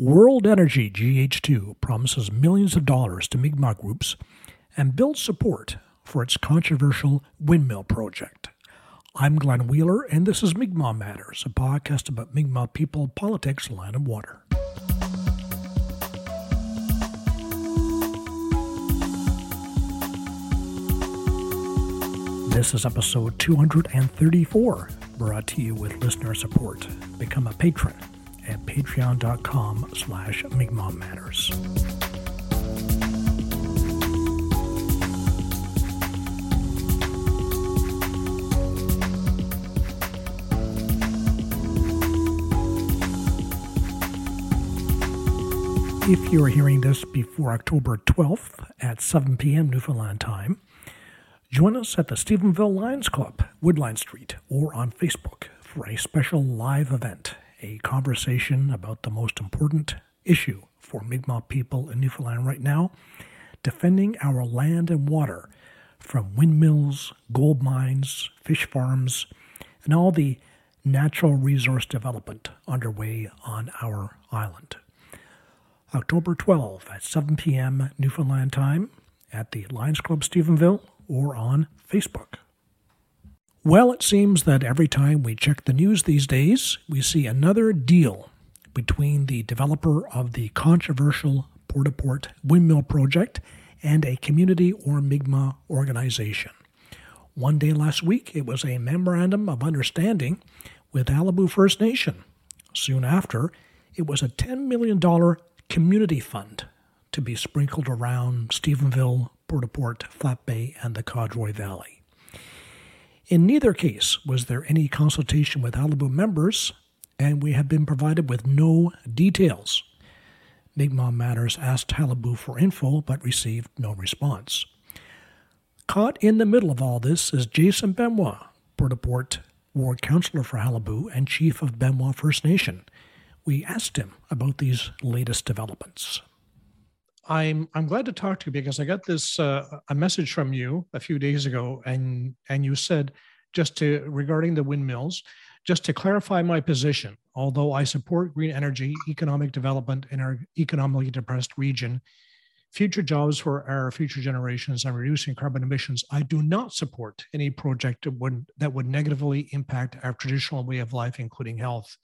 World Energy GH2 promises millions of dollars to Mi'kmaq groups and builds support for its controversial windmill project. I'm Glenn Wheeler, and this is Mi'kmaq Matters, a podcast about Mi'kmaq people, politics, land, and water. This is episode 234, brought to you with listener support. Become a patron at patreon.com slash Matters. If you're hearing this before October 12th at 7 p.m. Newfoundland time, join us at the Stephenville Lions Club, Woodline Street, or on Facebook for a special live event a conversation about the most important issue for Mi'kmaq people in Newfoundland right now defending our land and water from windmills, gold mines, fish farms, and all the natural resource development underway on our island. October 12 at 7 p.m. Newfoundland time at the Lions Club Stephenville or on Facebook. Well, it seems that every time we check the news these days, we see another deal between the developer of the controversial Port au Port windmill project and a community or Mi'kmaq organization. One day last week, it was a memorandum of understanding with Qalipu First Nation. Soon after, it was a $10 million community fund to be sprinkled around Stephenville, Port Port, Flat Bay, and the Codroy Valley. In neither case was there any consultation with Qalipu members, and we have been provided with no details. Mi'kmaq Matters asked Qalipu for info but received no response. Caught in the middle of all this is Jason Benoit, Port Ward Councillor for Qalipu and Chief of Benoit First Nation. We asked him about these latest developments. I'm I'm glad to talk to you because I got this uh, a message from you a few days ago, and and you said just to regarding the windmills, just to clarify my position. Although I support green energy, economic development in our economically depressed region, future jobs for our future generations, and reducing carbon emissions, I do not support any project that would that would negatively impact our traditional way of life, including health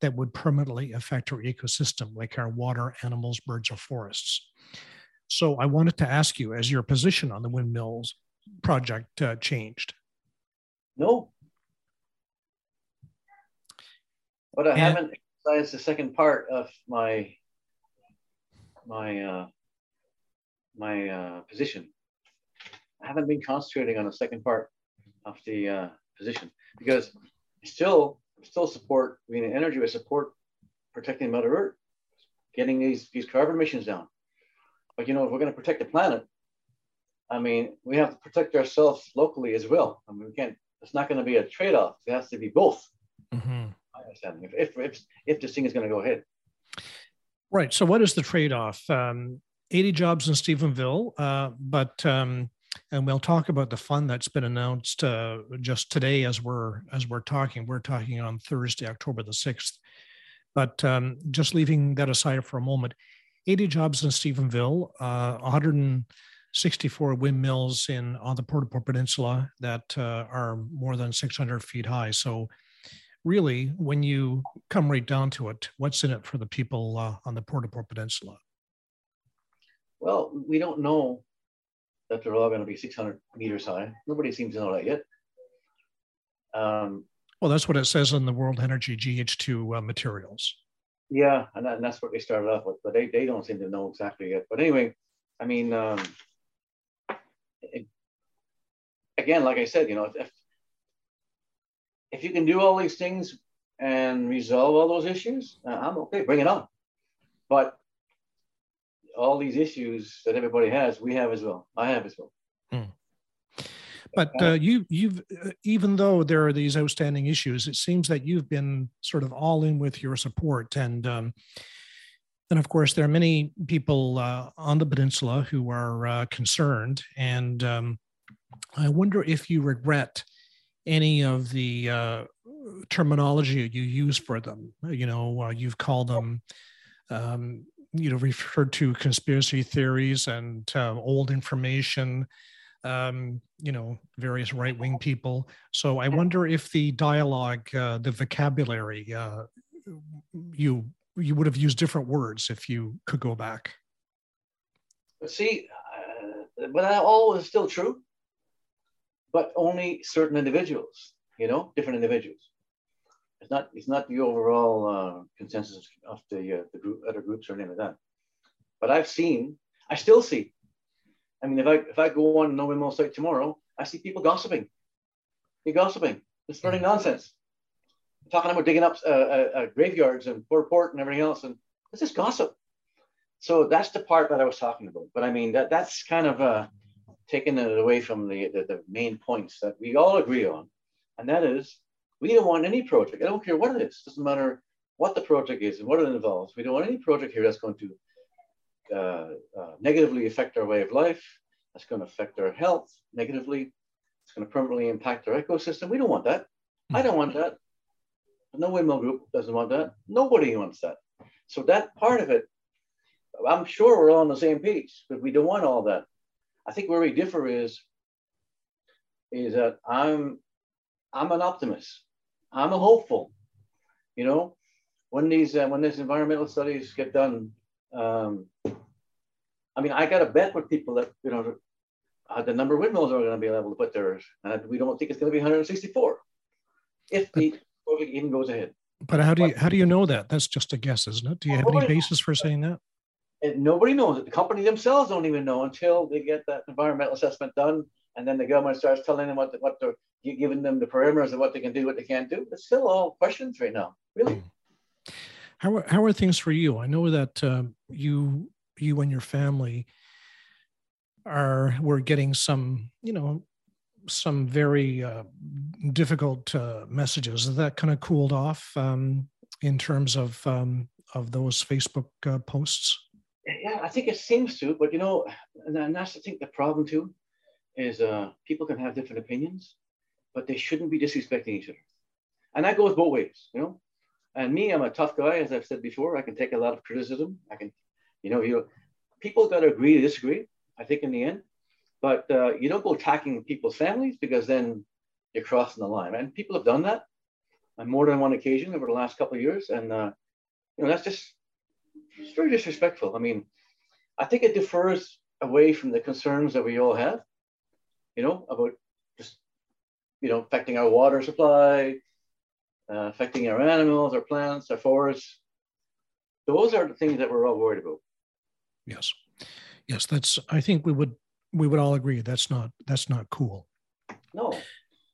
that would permanently affect our ecosystem, like our water, animals, birds, or forests. So I wanted to ask you, as your position on the windmills project uh, changed? No. But I and, haven't exercised the second part of my my uh, my uh, position. I haven't been concentrating on the second part of the uh, position because still still support green energy, we support protecting Mother Earth, getting these, these carbon emissions down. But you know, if we're going to protect the planet, I mean, we have to protect ourselves locally as well. I mean, we can't. It's not going to be a trade-off. It has to be both. Mm-hmm. I understand. If, if if if this thing is going to go ahead. Right. So, what is the trade-off? Um, 80 jobs in Stephenville, uh, but um, and we'll talk about the fund that's been announced uh, just today as we're as we're talking. We're talking on Thursday, October the sixth. But um, just leaving that aside for a moment, 80 jobs in Stephenville, uh, 164 windmills in on the Port au Port Peninsula that uh, are more than 600 feet high. So, really, when you come right down to it, what's in it for the people uh, on the Port au Port Peninsula? Well, we don't know that they're all going to be 600 meters high. Nobody seems to know that yet. Um, well, that's what it says in the World Energy GH2 uh, materials. Yeah, and, that, and, that's what they started off with, but they, they don't seem to know exactly yet. But anyway, I mean, um, it, again, like I said, you know, if, if you can do all these things and resolve all those issues, uh, I'm okay, bring it on. But all these issues that everybody has, we have as well. I have as well. Hmm. But uh, you, you've uh, even though there are these outstanding issues, it seems that you've been sort of all in with your support, and um, and of course there are many people uh, on the peninsula who are uh, concerned, and um, I wonder if you regret any of the uh, terminology you use for them. You know, uh, you've called them um, you know, referred to conspiracy theories and uh, old information, um, you know, various right wing people. So I wonder if the dialogue, uh, the vocabulary, uh, you you would have used different words if you could go back. See, uh, but that all is still true, but only certain individuals, you know, different individuals. It's not it's not the overall uh, consensus of the uh, the group other groups or anything like that. But I've seen, I still see. I mean, if I if I go on No Windmill site tomorrow, I see people gossiping. They're gossiping. They're spreading mm-hmm. nonsense. talking about digging up uh, uh, uh, graveyards and poor port and everything else, and it's just gossip. So that's the part that I was talking about. But I mean, that that's kind of uh, taking it away from the, the the main points that we all agree on, and that is we don't want any project. I don't care what it is. It Doesn't matter what the project is and what it involves. We don't want any project here that's going to uh, uh, negatively affect our way of life. That's going to affect our health negatively. It's going to permanently impact our ecosystem. We don't want that. I don't want that. No windmill group doesn't want that. Nobody wants that. So that part of it, I'm sure we're all on the same page, but we don't want all that. I think where we differ is, is that I'm, I'm an optimist. I'm hopeful. You know, when these uh, when these environmental studies get done, um, I mean, I got to bet with people that you know uh, the number of windmills are going to be able to put theirs, and we don't think it's going to be 164 if the project even goes ahead. But how do you how do you know that? That's just a guess, isn't it? Do you have any basis for saying that? And nobody knows it. The company themselves don't even know until they get that environmental assessment done and then the government starts telling them what the, what they're giving them the parameters of what they can do, what they can't do. It's still all questions right now, really. Hmm. How are, how are things for you? I know that uh, you you and your family are we're getting some you know some very uh, difficult uh, messages. Has that kind of cooled off um, in terms of um, of those Facebook uh, posts. Yeah, I think it seems to, but you know, and that's I think the problem too is uh, people can have different opinions, but they shouldn't be disrespecting each other. And that goes both ways, you know. And me, I'm a tough guy, as I've said before. I can take a lot of criticism. I can, you know, you people got to agree to disagree. I think in the end, but uh, you don't go attacking people's families because then you're crossing the line. And people have done that on more than one occasion over the last couple of years, and uh, you know that's just it's very disrespectful. I mean, I think it defers away from the concerns that we all have you know, about just, you know, affecting our water supply, uh, affecting our animals, our plants, our forests. Those are the things that we're all worried about. Yes, yes, that's. I think we would we would all agree that's not that's not cool. No.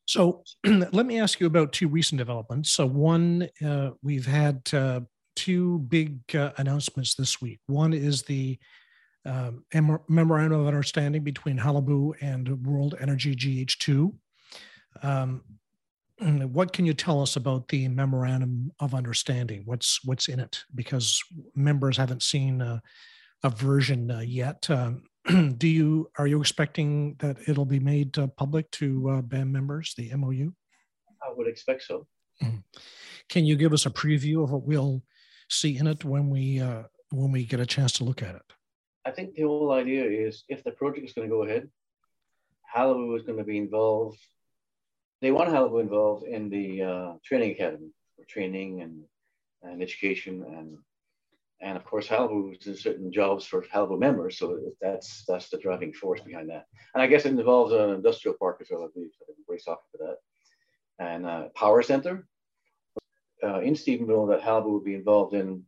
So let me ask you about two recent developments. So one, uh, we've had uh, two big uh, announcements this week. One is the um, memorandum of understanding between Qalipu and World Energy GH2. Um, what can you tell us about the memorandum of understanding? What's what's in it? Because members haven't seen a, a version uh, yet. Um, do you are you expecting that it'll be made uh, public to uh, BAM members? The MOU. I would expect so. Mm-hmm. Can you give us a preview of what we'll see in it when we uh, when we get a chance to look at it? I think the whole idea is if the project is going to go ahead, Qalipu is going to be involved. They want Qalipu involved in the uh, training academy for training and, and education and and of course Qalipu is in certain jobs for Qalipu members, so that's that's the driving force behind that. And I guess it involves an industrial park as well. I believe everybody's talking about that, and uh, power center uh, in Stephenville that Qalipu will be involved in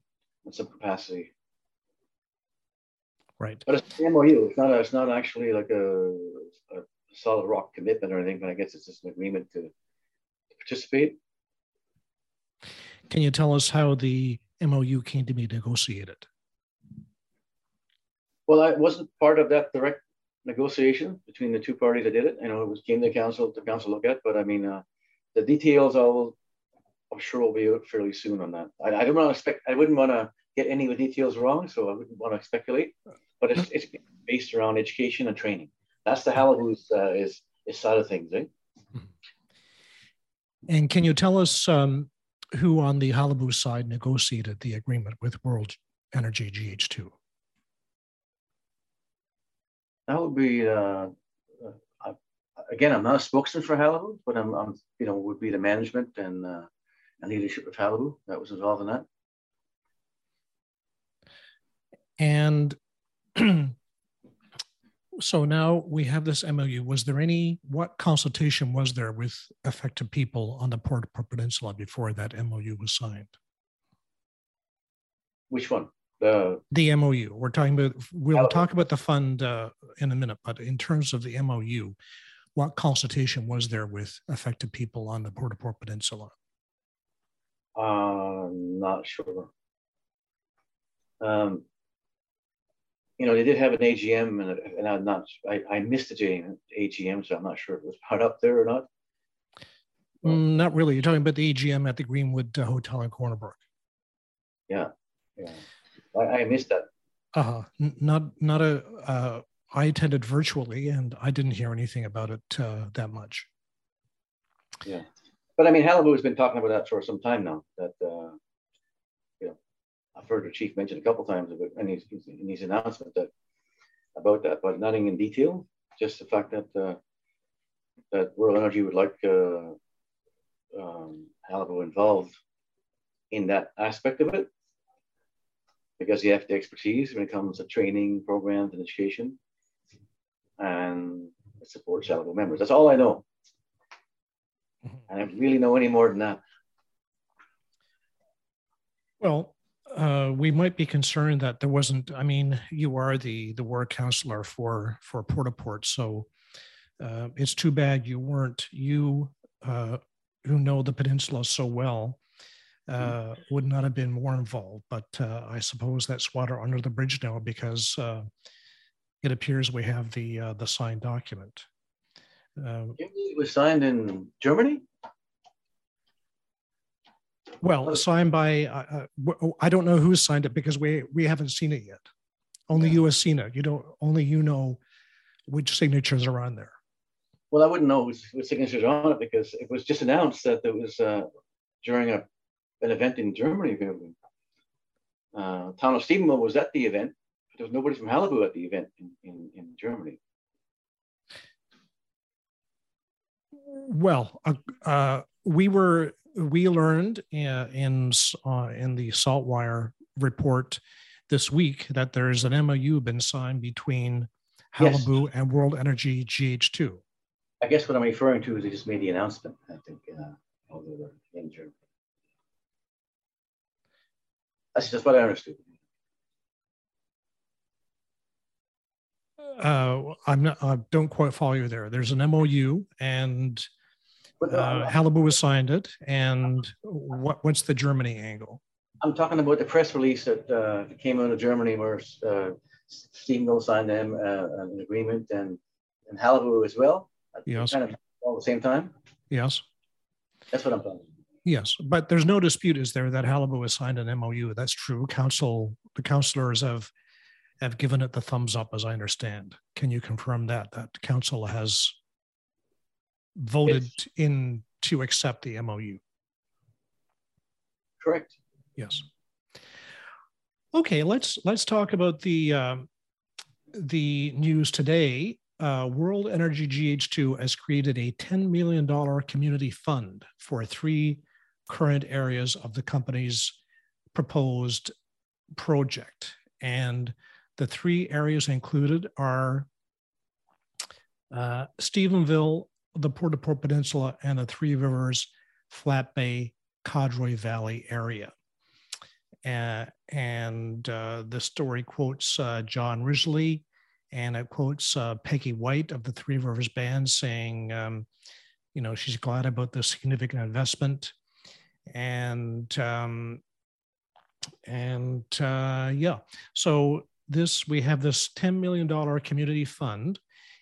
in some capacity Right. But it's an MOU. It's not. A, it's not actually like a, a solid rock commitment or anything. But I guess it's just an agreement to, to participate. Can you tell us how the MOU came to be negotiated? Well, I wasn't part of that direct negotiation between the two parties that did it. You know, it was came to the council to council look at, but I mean, uh, the details I will, I'm sure will be out fairly soon on that. I, I don't want to expect. I wouldn't want to get any of the details wrong, so I wouldn't want to speculate. But it's, it's based around education and training. That's the Qalipu's uh, is, is side of things, eh? And can you tell us um, who on the Qalipu side negotiated the agreement with World Energy GH2? That would be, uh, uh, again, I'm not a spokesman for Qalipu, but I'm, I'm you know, would be the management and, uh, and leadership of Qalipu that was involved in that. And so now we have this MOU. Was there any, what consultation was there with affected people on the Port Peninsula before that MOU was signed? Which one? The, the MOU. We're talking about, we'll talk about the fund uh, in a minute, but in terms of the MOU, what consultation was there with affected people on the Port au Port Peninsula? Uh, not sure. Um, you know, they did have an AGM, and, and I'm not, I, I missed the AGM, so I'm not sure if it was put up there or not. Mm, not really. You're talking about the AGM at the Greenwood uh, Hotel in Corner Brook. Yeah, yeah. I, I missed that. Uh, huh. not not a. Uh, I attended virtually, and I didn't hear anything about it uh, that much. Yeah, but I mean, Qalipu has been talking about that for some time now. That uh, I've heard the chief mention a couple times about in his, in his announcement that about that, but nothing in detail. Just the fact that uh, that World Energy would like uh, um, Qalipu involved in that aspect of it because you have the expertise when it comes to training programs and education and support Qalipu members. That's all I know. Mm-hmm. I don't really know any more than that. Well, uh, we might be concerned that there wasn't. I mean, you are the the ward counselor for for Port so uh, it's too bad you weren't. You uh, who know the peninsula so well uh, would not have been more involved. But uh, I suppose that's water under the bridge now because uh, it appears we have the the signed document. it was signed in Germany. Well, signed by uh, uh I don't know who signed it because we we haven't seen it yet. Only yeah. you have seen it. You don't. Only you know which signatures are on there. Well, I wouldn't know which, signatures are on it because it was just announced that it was uh, during a an event in Germany. Uh, Town of was at the event, but there was nobody from Qalipu at the event in, in, in Germany. Well, uh, uh we were we learned uh, in uh, in the Saltwire report this week that there is an MOU been signed between Qalipu yes. and World Energy GH2. I guess what I'm referring to is they just made the announcement. I think uh, in Germany. That's just what I understood. Uh, I'm not. I don't quite follow you there. There's an MOU, and uh, Qalipu has signed it, and what, what's the Germany angle? I'm talking about the press release that uh, came out of Germany where uh, Stephenville signed them uh, an agreement and, and Qalipu as well. Yes. Kind of all at the same time. Yes. That's what I'm talking. Yes, but there's no dispute, is there, that Qalipu has signed an MOU? That's true. Council, the councillors have have given it the thumbs up, as I understand. Can you confirm that that council has voted yes. in to accept the MOU. Correct. Yes. Okay, let's let's talk about the um, the news today. Uh, World Energy GH2 has created a $10 million community fund for three current areas of the company's proposed project. And the three areas included are uh, Stephenville, the Port au Port Peninsula and the Three Rivers, Flat Bay, Codroy Valley area. Uh, and uh, the story quotes uh, John Risley and it quotes uh, Peggy White of the Three Rivers Band saying, um, you know, she's glad about the significant investment. And um, and uh, yeah, so this we have this $10 million community fund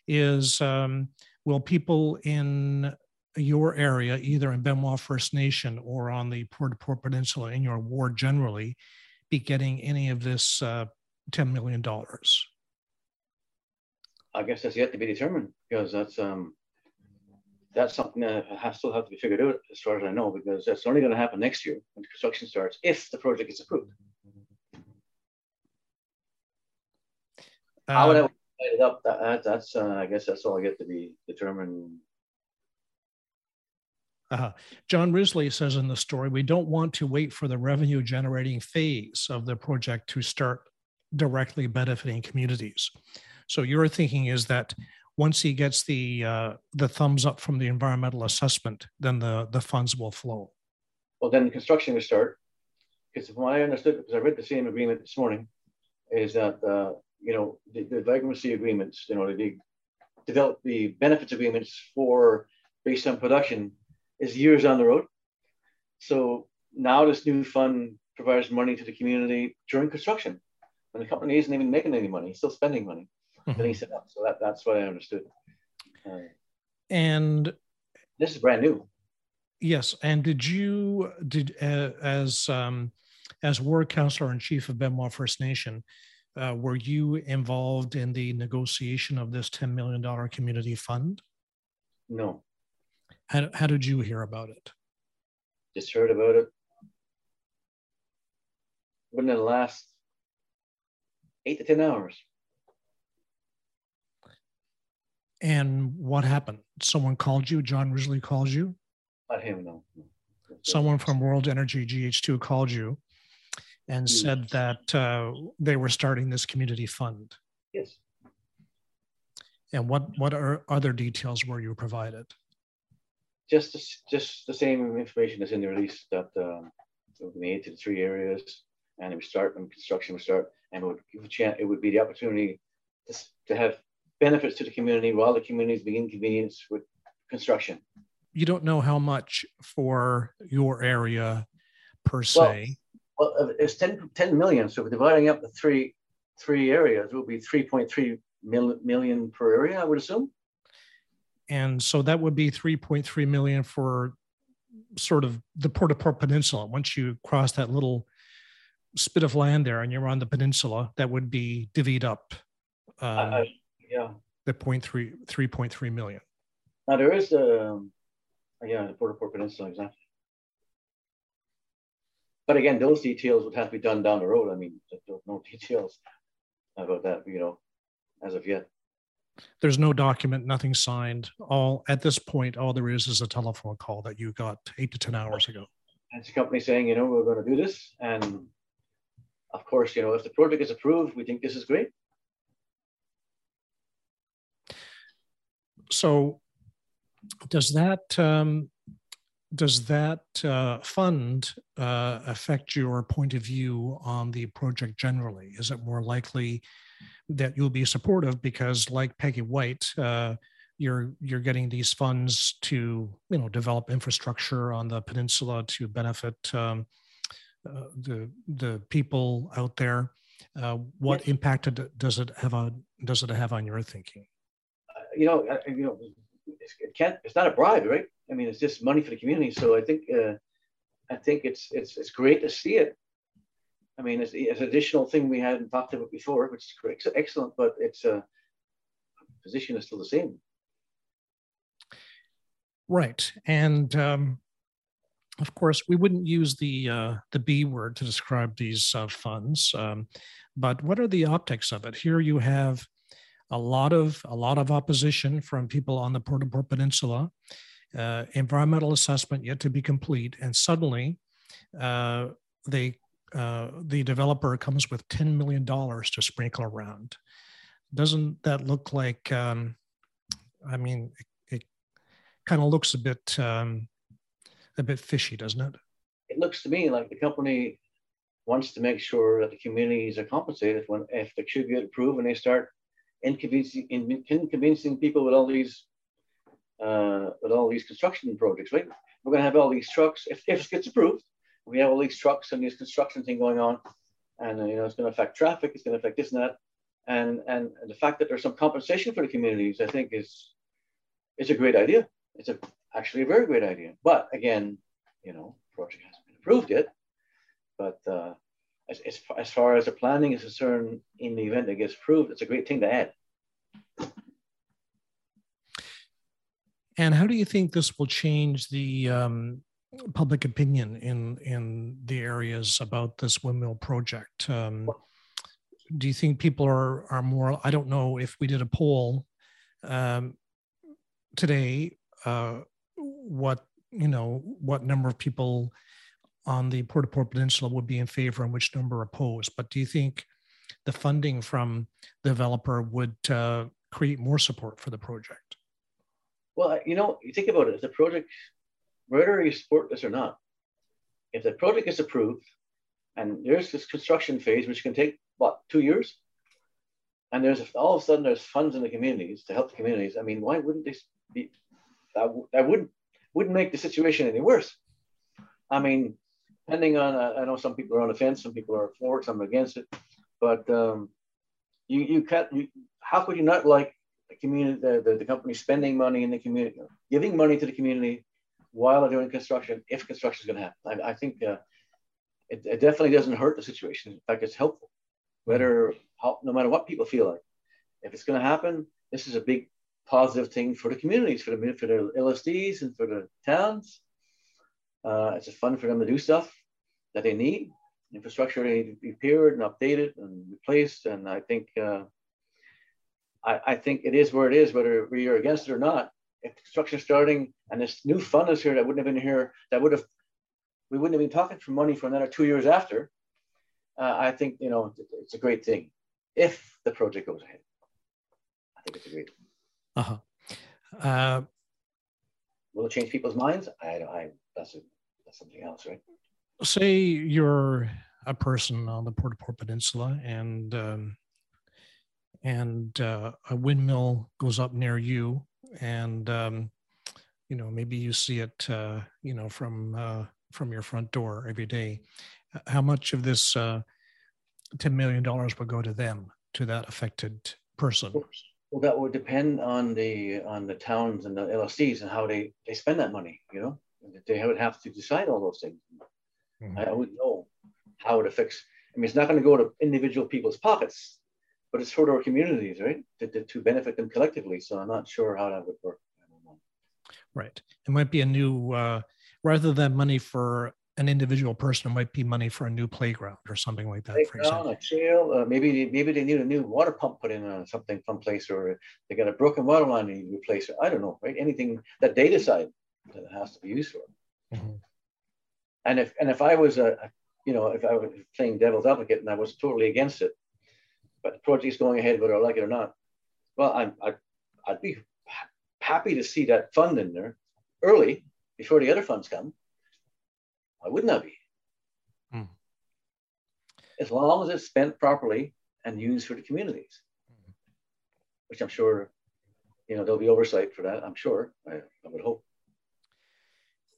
is um, will people in your area, either in Benoit First Nation or on the Port Port Peninsula in your ward generally, be getting any of this uh, $10 million? I guess that's yet to be determined because that's um, that's something that has still have to be figured out as far as I know because that's only going to happen next year when construction starts if the project is approved. How would I up? That, that's uh, I guess that's all I get to be determined. Uh, John Risley says in the story, we don't want to wait for the revenue generating phase of the project to start directly benefiting communities. So your thinking is that once he gets the uh, the thumbs up from the environmental assessment, then the the funds will flow. Well, then the construction will start. Because from what I understood, because I read the same agreement this morning, is that uh, you know the, the vagrancy agreements, you know, the develop the benefits agreements for based on production is years on the road. So now this new fund provides money to the community during construction, when the company isn't even making any money, still spending money mm-hmm. set up. So that, that's what I understood. Uh, and this is brand new. Yes, and did you did uh, as um, as ward councilor and chief of Benoit First Nation, uh, were you involved in the negotiation of this ten million dollar community fund? No. How how did you hear about it? Just heard about it. Within the last eight to ten hours. And what happened? Someone called you? John Risley called you? Not him, no. Someone from World Energy GH2 called you and yes. said that uh, they were starting this community fund. Yes. And what what are other details were you provided? Just the, just the same information that's in the release that um, it would be made to the three areas, and it would start and construction would start, and it would give a chance. It would be the opportunity to, to have benefits to the community while the community is being inconvenienced with construction. You don't know how much for your area per se. Well, well it's 10, 10 million. So dividing up the three three areas, it will be 3.3 mil, million per area, I would assume. And so that would be 3.3 million for sort of the Port au Port Peninsula. Once you cross that little spit of land there and you're on the peninsula, that would be divvied up. Um, I, yeah. The 0.3, 3.3 million. Now there is a, um, yeah, the Port au Port Peninsula, exactly. But again, those details would have to be done down the road. I mean, no details about that, you know, as of yet. There's no document, nothing signed. All at this point, all there is is a telephone call that you got eight to ten hours ago. And it's a company saying, you know, we're going to do this, and of course, you know, if the project is approved, we think this is great. so does that um, does that uh, fund uh, affect your point of view on the project generally? Is it more likely that you'll be supportive because, like Peggy White, uh, you're you're getting these funds to you know develop infrastructure on the peninsula to benefit um, uh, the the people out there? Uh, what yes. impact does it have on does it have on your thinking? you know, you know, it can't. It's not a bribe, right? I mean, it's just money for the community. So I think, uh, I think it's it's it's great to see it. I mean, it's, it's an additional thing we hadn't talked about before, which is great, excellent, but its uh, position is still the same. Right, and um, of course, we wouldn't use the uh, the B word to describe these uh, funds. Um, but what are the optics of it? Here you have a lot of a lot of opposition from people on the Port Port Peninsula. Uh, environmental assessment yet to be complete, and suddenly uh, they uh, the developer comes with ten million dollars to sprinkle around. Doesn't that look like? Um, I mean, it, it kind of looks a bit um, a bit fishy, doesn't it? It looks to me like the company wants to make sure that the communities are compensated when if they should get approved and they start inconveniencing, inconveniencing people with all these uh, with all these construction projects, right? We're going to have all these trucks if, if it gets approved. We have all these trucks and this construction thing going on, and uh, you know it's going to affect traffic. It's going to affect this and that, and and the fact that there's some compensation for the communities, I think, is is a great idea. It's a actually a very great idea. But again, you know, project hasn't been approved yet. But uh, as, as, as far as the planning is concerned, in the event that gets approved, it's a great thing to add. And how do you think this will change the um, public opinion in in the areas about this windmill project? Um, do you think people are are more? I don't know if we did a poll um, today. Uh, what you know, what number of people on the Port au Port Peninsula would be in favor and which number opposed. But do you think the funding from the developer would uh, create more support for the project? Well, you know, you think about it. If the project, whether you support this or not, if the project is approved, and there's this construction phase which can take what two years, and there's all of a sudden there's funds in the communities to help the communities. I mean, why wouldn't they be? That, that wouldn't wouldn't make the situation any worse. I mean, depending on, uh, I know some people are on the fence, some people are for it, some are against it, but um, you you can't. You, how could you not like the community, the, the, the company spending money in the community, giving money to the community while they're doing construction, if construction is going to happen? I, I think uh, it, it, definitely doesn't hurt the situation. In fact, it's helpful. Whether how, no matter what people feel like, if it's going to happen, this is a big positive thing for the communities, for the for the LSDs and for the towns. Uh, it's a fun for them to do stuff that they need. Infrastructure to be repaired and updated and replaced. And I think uh, I, I, think it is where it is, whether are against it or not. If construction is starting and this new fund is here that wouldn't have been here, that would have we wouldn't have been talking for money for another two years after. Uh, I think you know it's a great thing if the project goes ahead. I think it's a great. Uh-huh. Uh Will it change people's minds? I, I that's a, that's something else, right? Say you're a person on the Port au Port Peninsula, and um, and uh, a windmill goes up near you, and um, you know maybe you see it, uh, you know, from uh, from your front door every day. How much of this uh, ten million dollars will go to them, to that affected person? Well, that would depend on the on the towns and the LSDs and how they they spend that money. You know, they would have to decide all those things. Mm-hmm. I, I wouldn't know how it affects. I mean, it's not going to go to individual people's pockets, but it's for our communities, right? To, to, to benefit them collectively. So I'm not sure how that would work. Right. It might be a new, uh, rather than money for an individual person it might be money for a new playground or something like that. For example. a jail, uh, maybe maybe they need a new water pump put in on something someplace, or they got a broken water line they need to replace. I don't know, right? Anything that they decide that it has to be used for. Mm-hmm. And if and if I was a, you know, if I was playing devil's advocate and I was totally against it, but the project's going ahead whether I like it or not, well, I'm I'd, I'd be happy to see that fund in there early before the other funds come why wouldn't I be? Hmm. As long as it's spent properly and used for the communities, hmm. which I'm sure, you know, there'll be oversight for that. I'm sure. I, I would hope.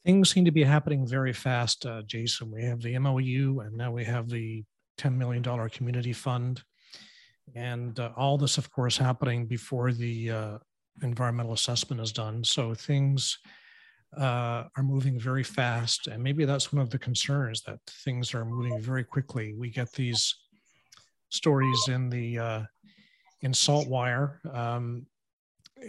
Things seem to be happening very fast, uh, Jason. We have the MOU, and now we have the $10 million community fund. And uh, all this, of course, happening before the uh, environmental assessment is done. So things uh, are moving very fast. And maybe that's one of the concerns that things are moving very quickly. We get these stories in the uh, in Saltwire, um,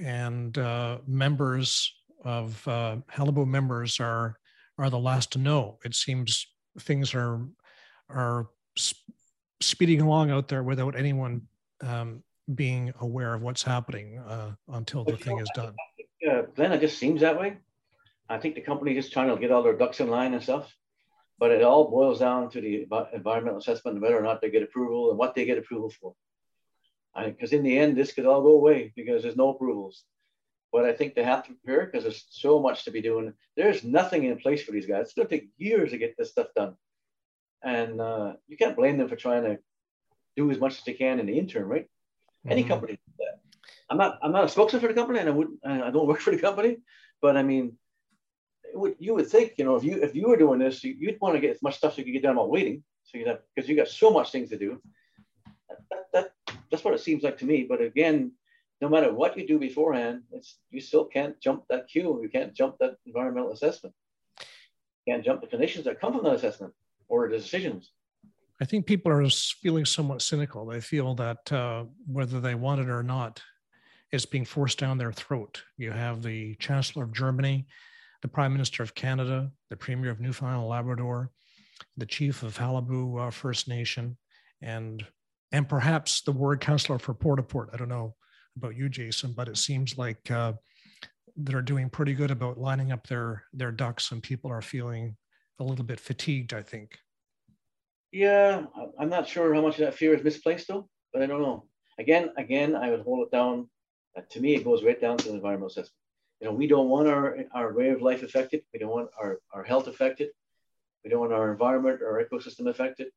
and uh, members of uh, Qalipu members are are the last to know. It seems things are are speeding along out there without anyone um, being aware of what's happening uh, until the thing is done. Uh, Glenn, it just seems that way. I think the company is trying to get all their ducks in line and stuff, but it all boils down to the environmental assessment, whether or not they get approval and what they get approval for. Because in the end, this could all go away because there's no approvals. But I think they have to prepare because there's so much to be doing. There's nothing in place for these guys. It's going to take years to get this stuff done. And uh, you can't blame them for trying to do as much as they can in the interim, right? Mm-hmm. Any company I'm not I'm not a spokesman for the company and I wouldn't I don't work for the company, but I mean would, you would think, you know, if you if you were doing this, you, would want to get as much stuff as you could get done while waiting. So you have because you got so much things to do. That, that, that's what it seems like to me. But again, no matter what you do beforehand, it's you still can't jump that queue. You can't jump that environmental assessment. You can't jump the conditions that come from that assessment or decisions. I think people are feeling somewhat cynical. They feel that uh, whether they want it or not, it's being forced down their throat. You have the Chancellor of Germany the Prime Minister of Canada, the Premier of Newfoundland and Labrador, the Chief of Qalipu uh, First Nation, and and perhaps the ward councillor for Port au Port. I don't know about you, Jason, but it seems like uh, they're doing pretty good about lining up their their ducks, and people are feeling a little bit fatigued. I think. Yeah, I'm not sure how much of that fear is misplaced though, but I don't know. Again, again, I would hold it down. Uh, to me, it goes right down to the environmental assessment. You know, we don't want our our way of life affected. We don't want our our health affected. We don't want our environment or ecosystem affected.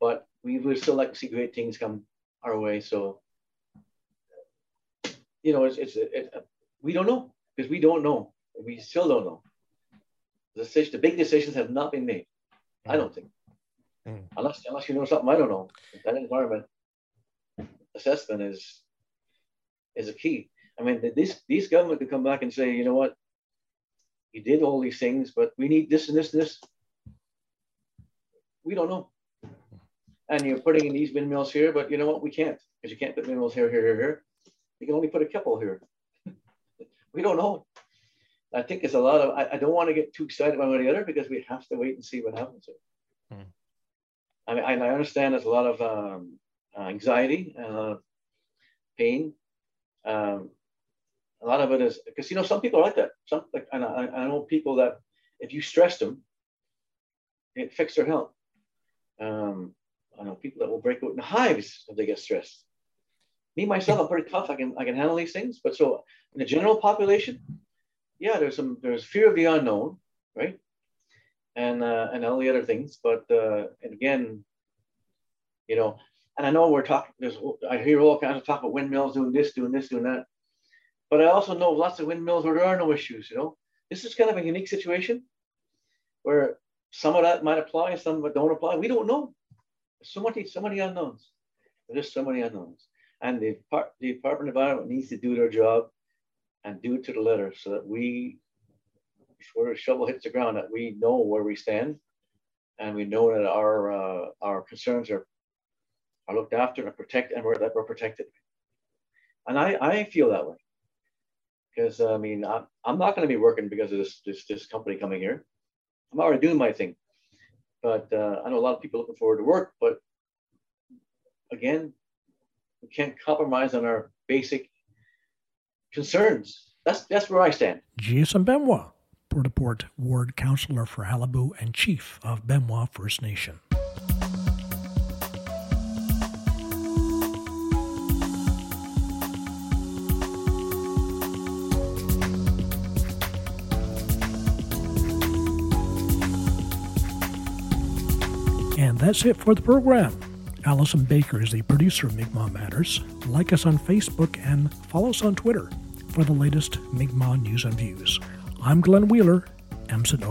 But we would still like to see great things come our way. So, you know, it's, it's it, we don't know because we don't know. We still don't know. The, decision, the big decisions have not been made. Mm. I don't think. Mm. Unless, unless you know something I don't know. That environment assessment is is a key. I mean, this these government could come back and say, you know what, you did all these things, but we need this and this and this. We don't know and you're putting in these windmills here, but you know what? We can't because you can't put windmills here, here, here, here. You can only put a couple here. we don't know. I think it's a lot of. I, I don't want to get too excited one way or the other because we have to wait and see what happens. Hmm. I mean, I, I, understand there's a lot of um, anxiety and a lot of pain. Um, a lot of it is because you know some people are like that. Some like, and I, I know people that if you stress them, it fixes their health. Um, I know people that will break out in hives if they get stressed. Me myself, I'm pretty tough. I can I can handle these things. But so in the general population, yeah, there's some there's fear of the unknown, right? And uh, and all the other things. But uh, and again, you know, and I know we're talking. There's I hear all kinds of talk about windmills doing this, doing this, doing that. But I also know lots of windmills where there are no issues. You know, this is kind of a unique situation where some of that might apply, and some of it don't apply. We don't know There's so many, so many unknowns. There's so many unknowns. And the, part the Department of Environment needs to do their job and do it to the letter so that we, before the shovel hits the ground, that we know where we stand and we know that our uh, our concerns are are looked after and protected and we're, that we're protected. And I, I feel that way because I mean I'm, I'm not going to be working because of this, this this company coming here. I'm already doing my thing. But uh, I know a lot of people looking forward to work, but again, we can't compromise on our basic concerns. That's that's where I stand. Jason Benoit, Port au Port Ward Councillor for Qalipu and Chief of Benoit First Nation. And that's it for the program. Allison Baker is the producer of Mi'kmaq Matters. Like us on Facebook and follow us on Twitter for the latest Mi'kmaq news and views. I'm Glenn Wheeler, Emson